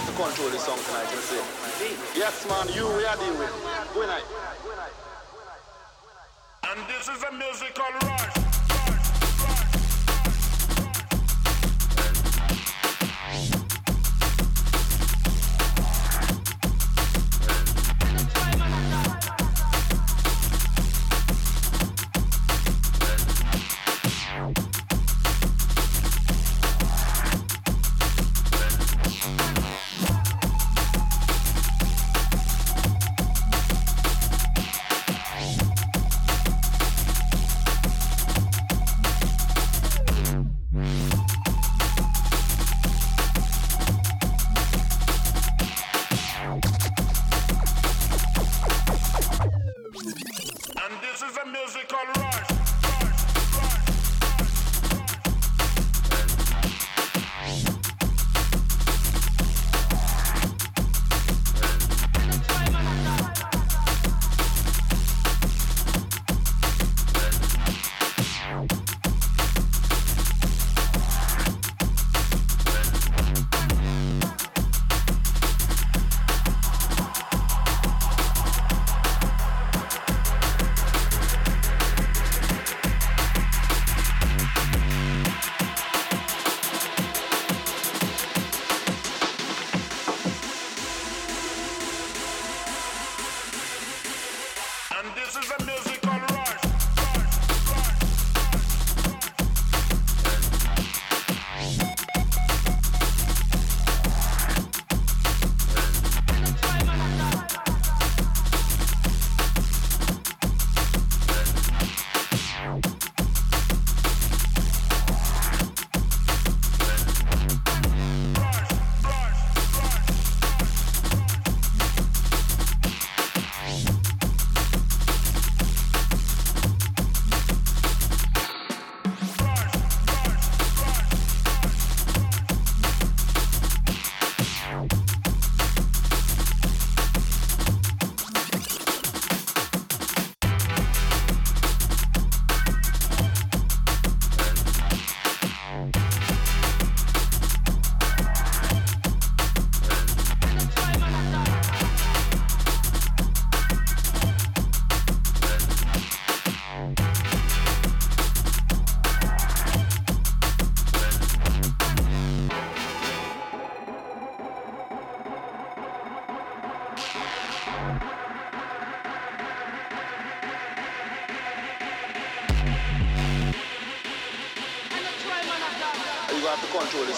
Have to control the song tonight, you see. Yes, man, you we are dealing with. Good night. is a musical rush.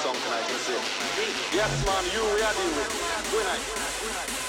song tonight. Yes, man, you, we are doing it. Good night. Good night.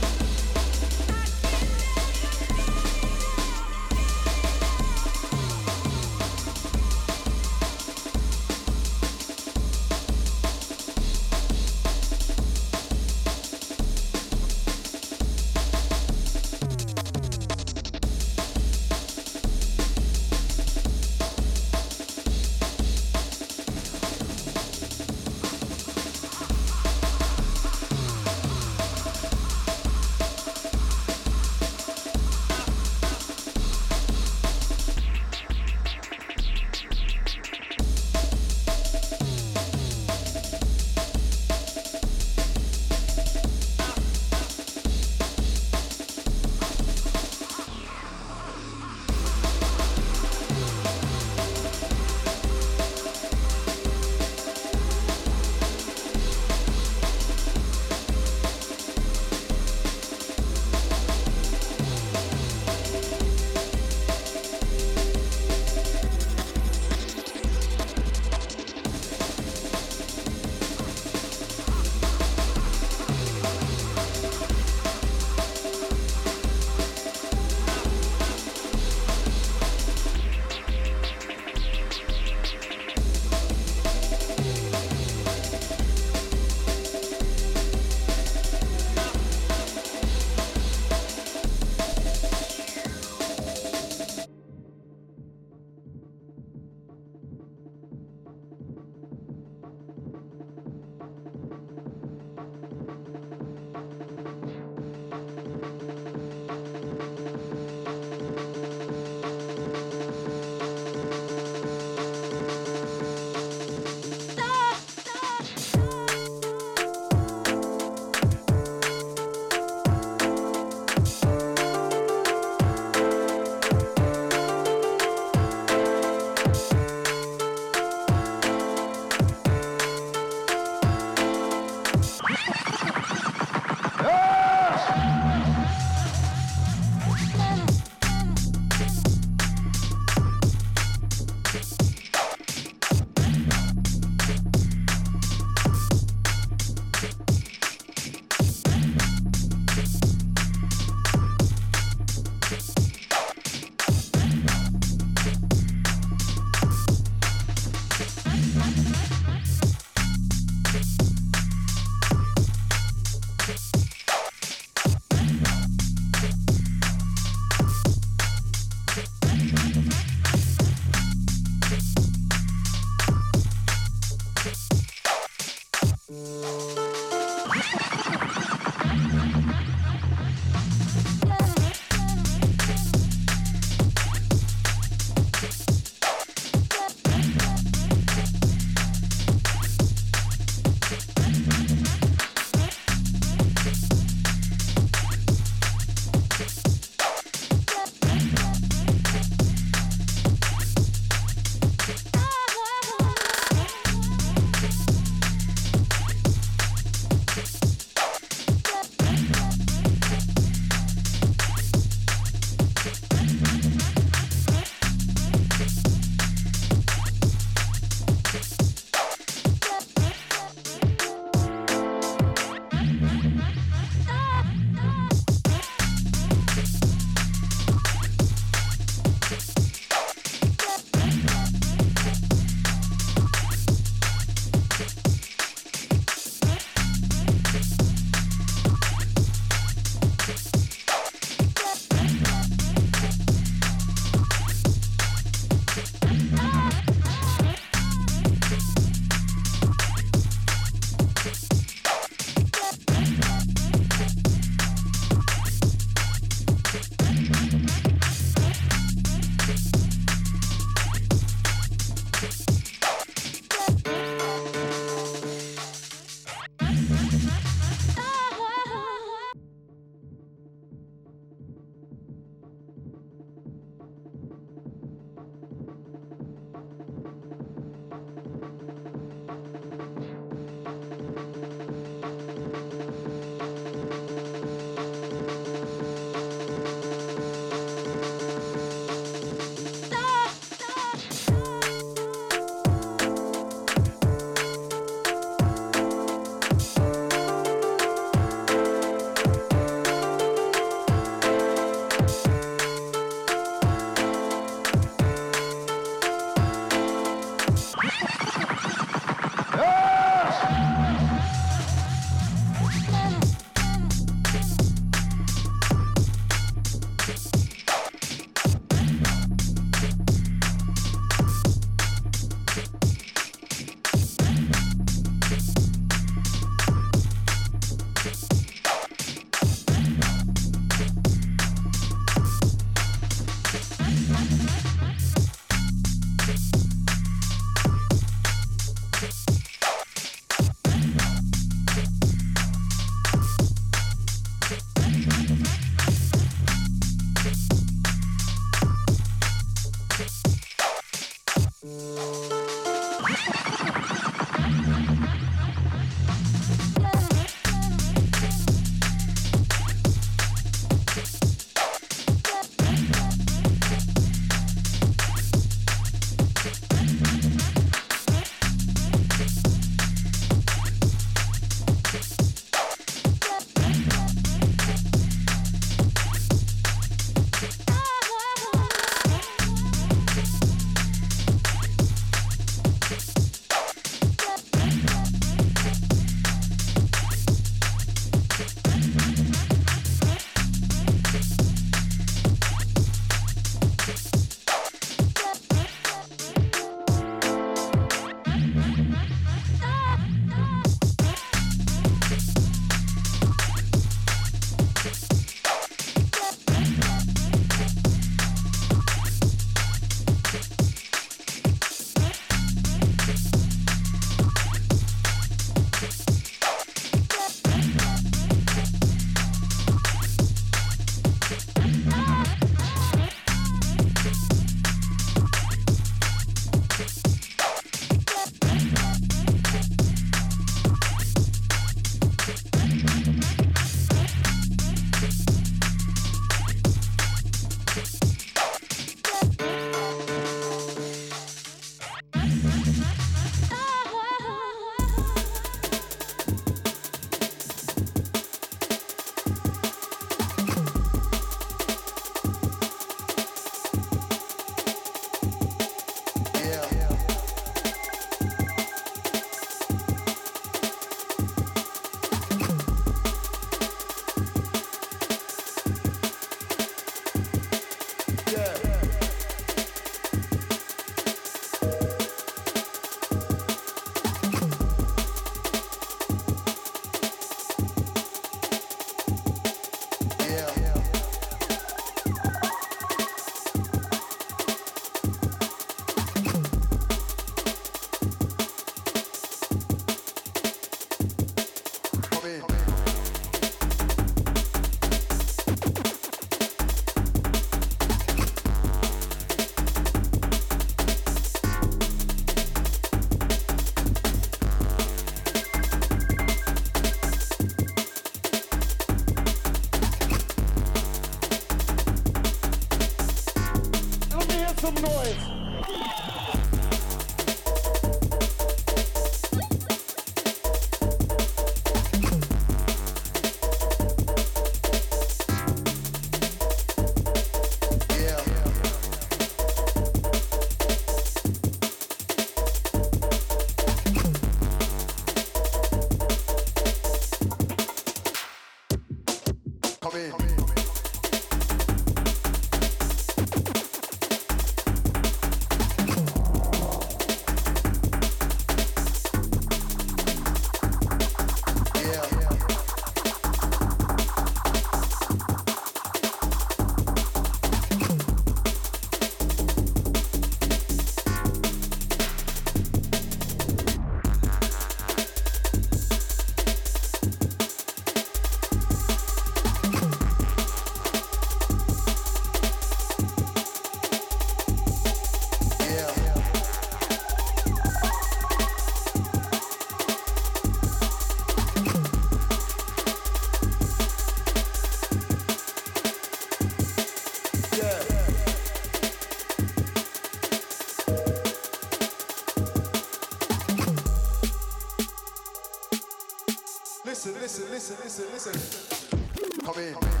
Listen, listen, listen, listen, listen. Come in.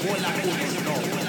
Hola,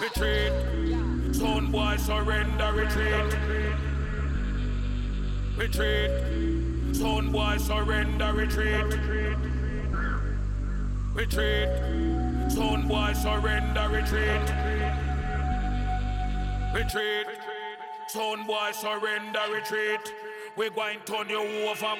retreat. Stone boy surrender, retreat. Retreat. Stone boy surrender, retreat. Retreat. Stone boy surrender, retreat. Retreat. Stone boy surrender, retreat. We're going to turn you over.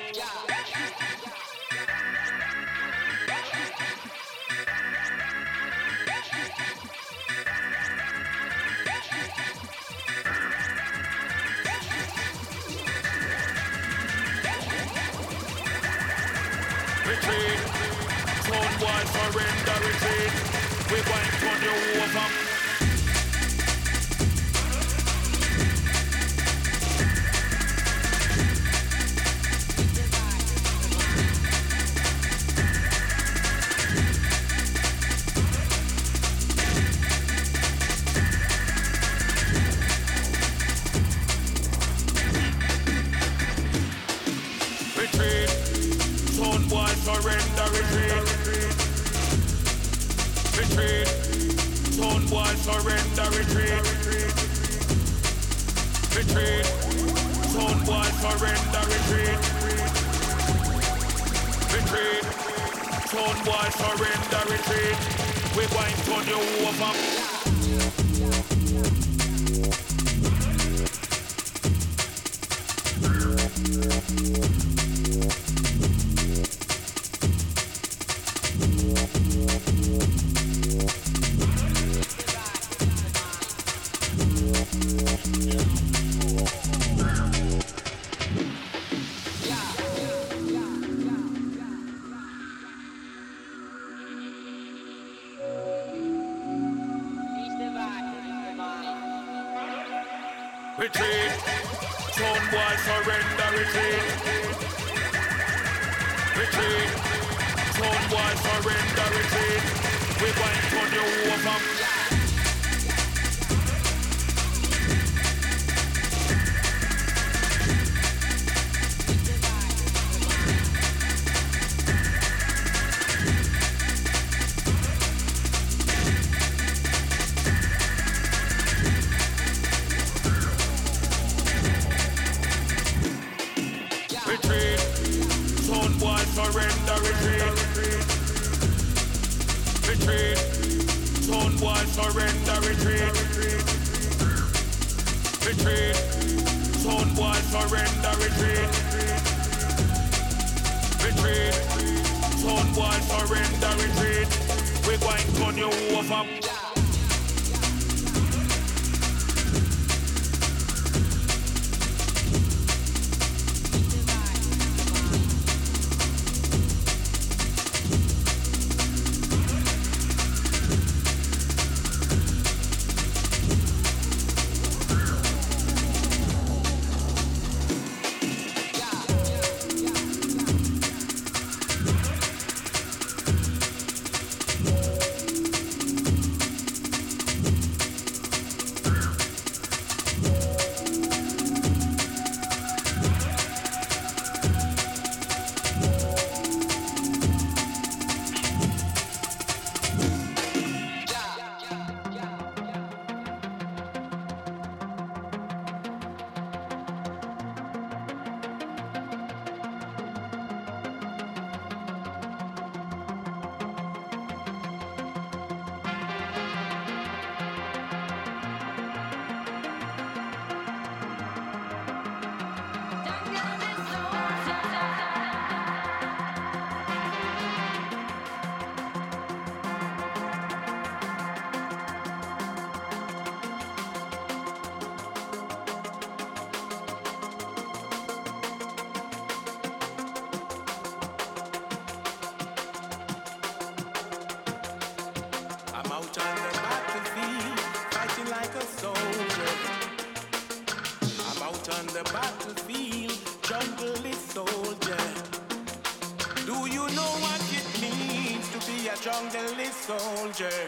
soldier.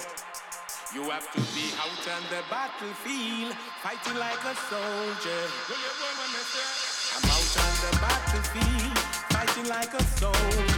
You have to be out on the battlefield, fighting like a soldier. I'm out on the battlefield, fighting like a soldier.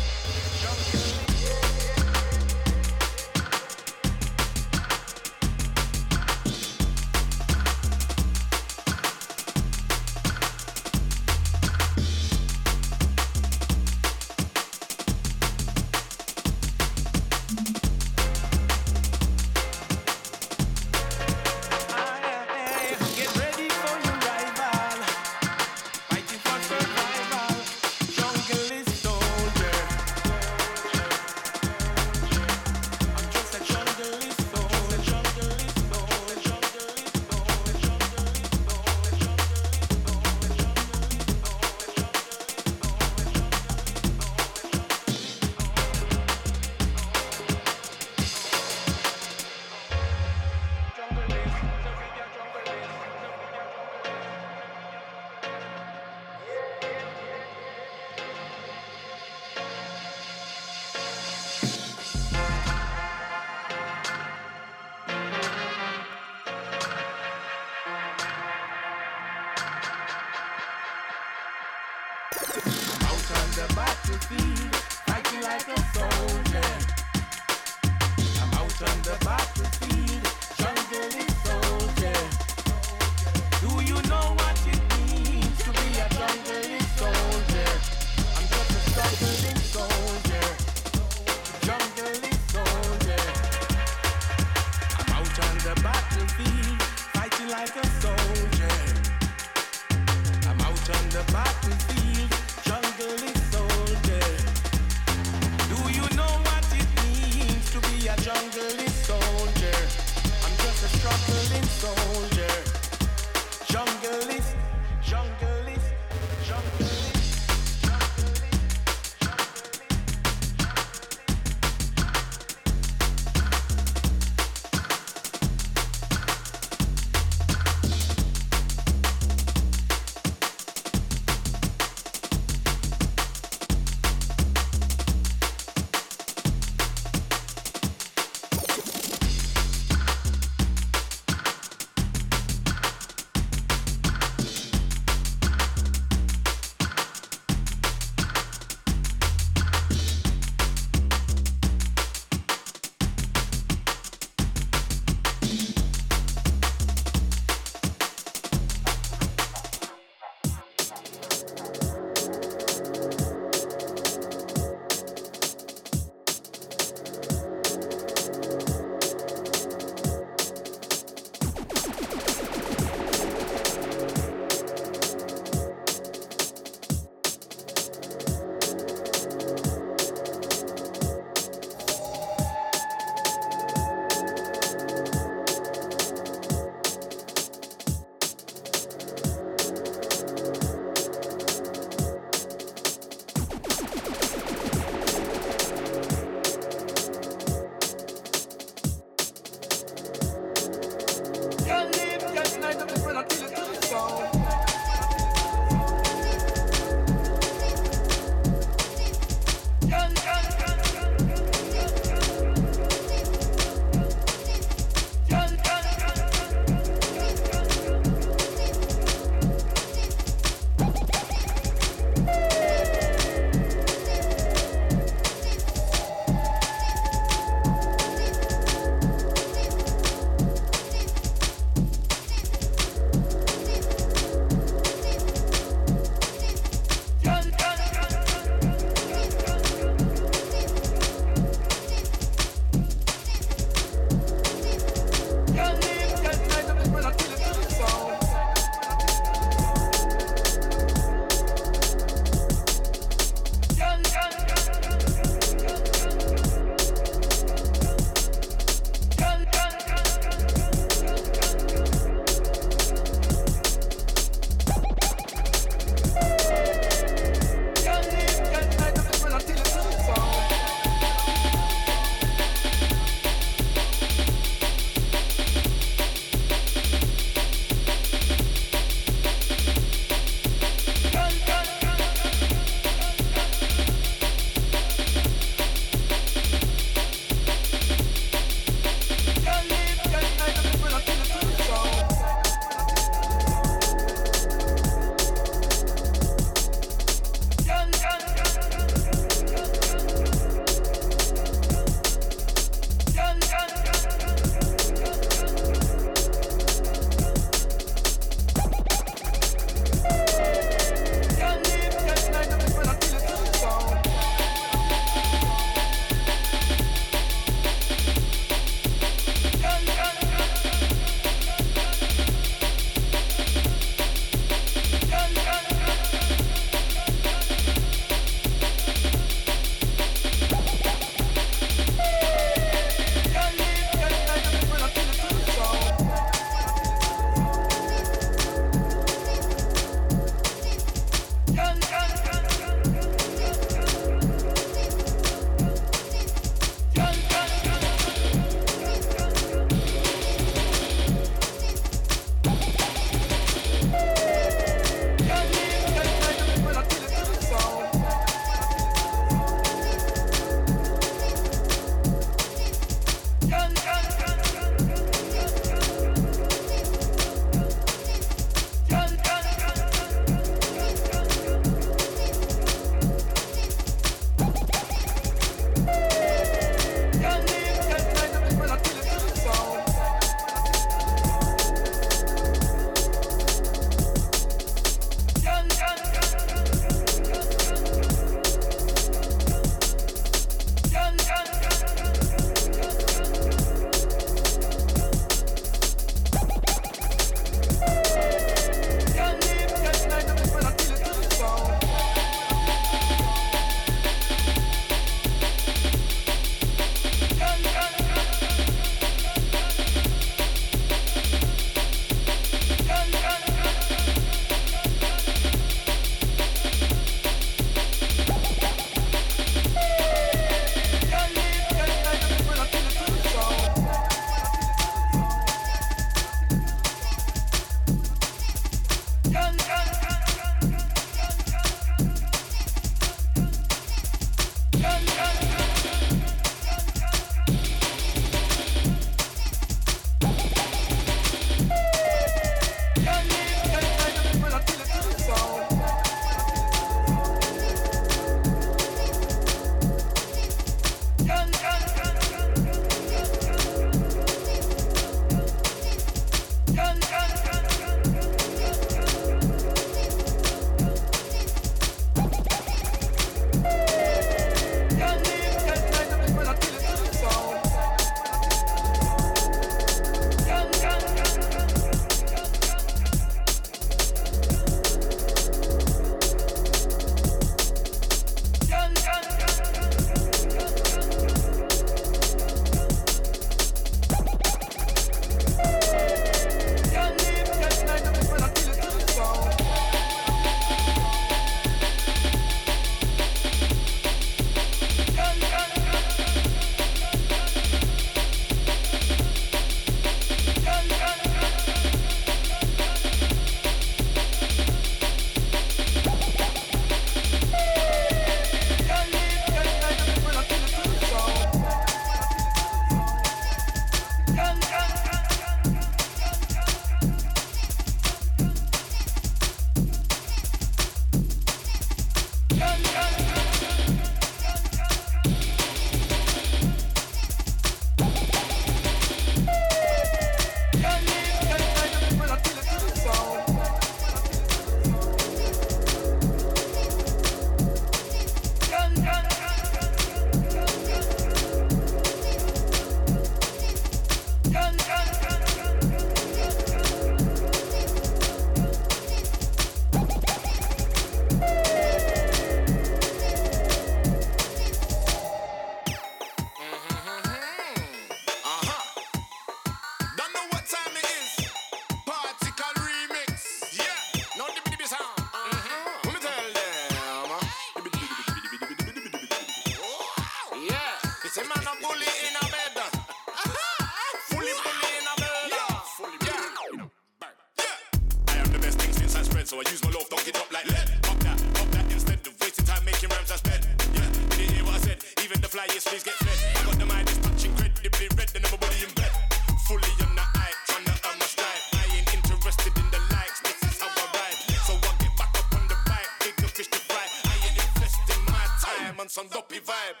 Vibe.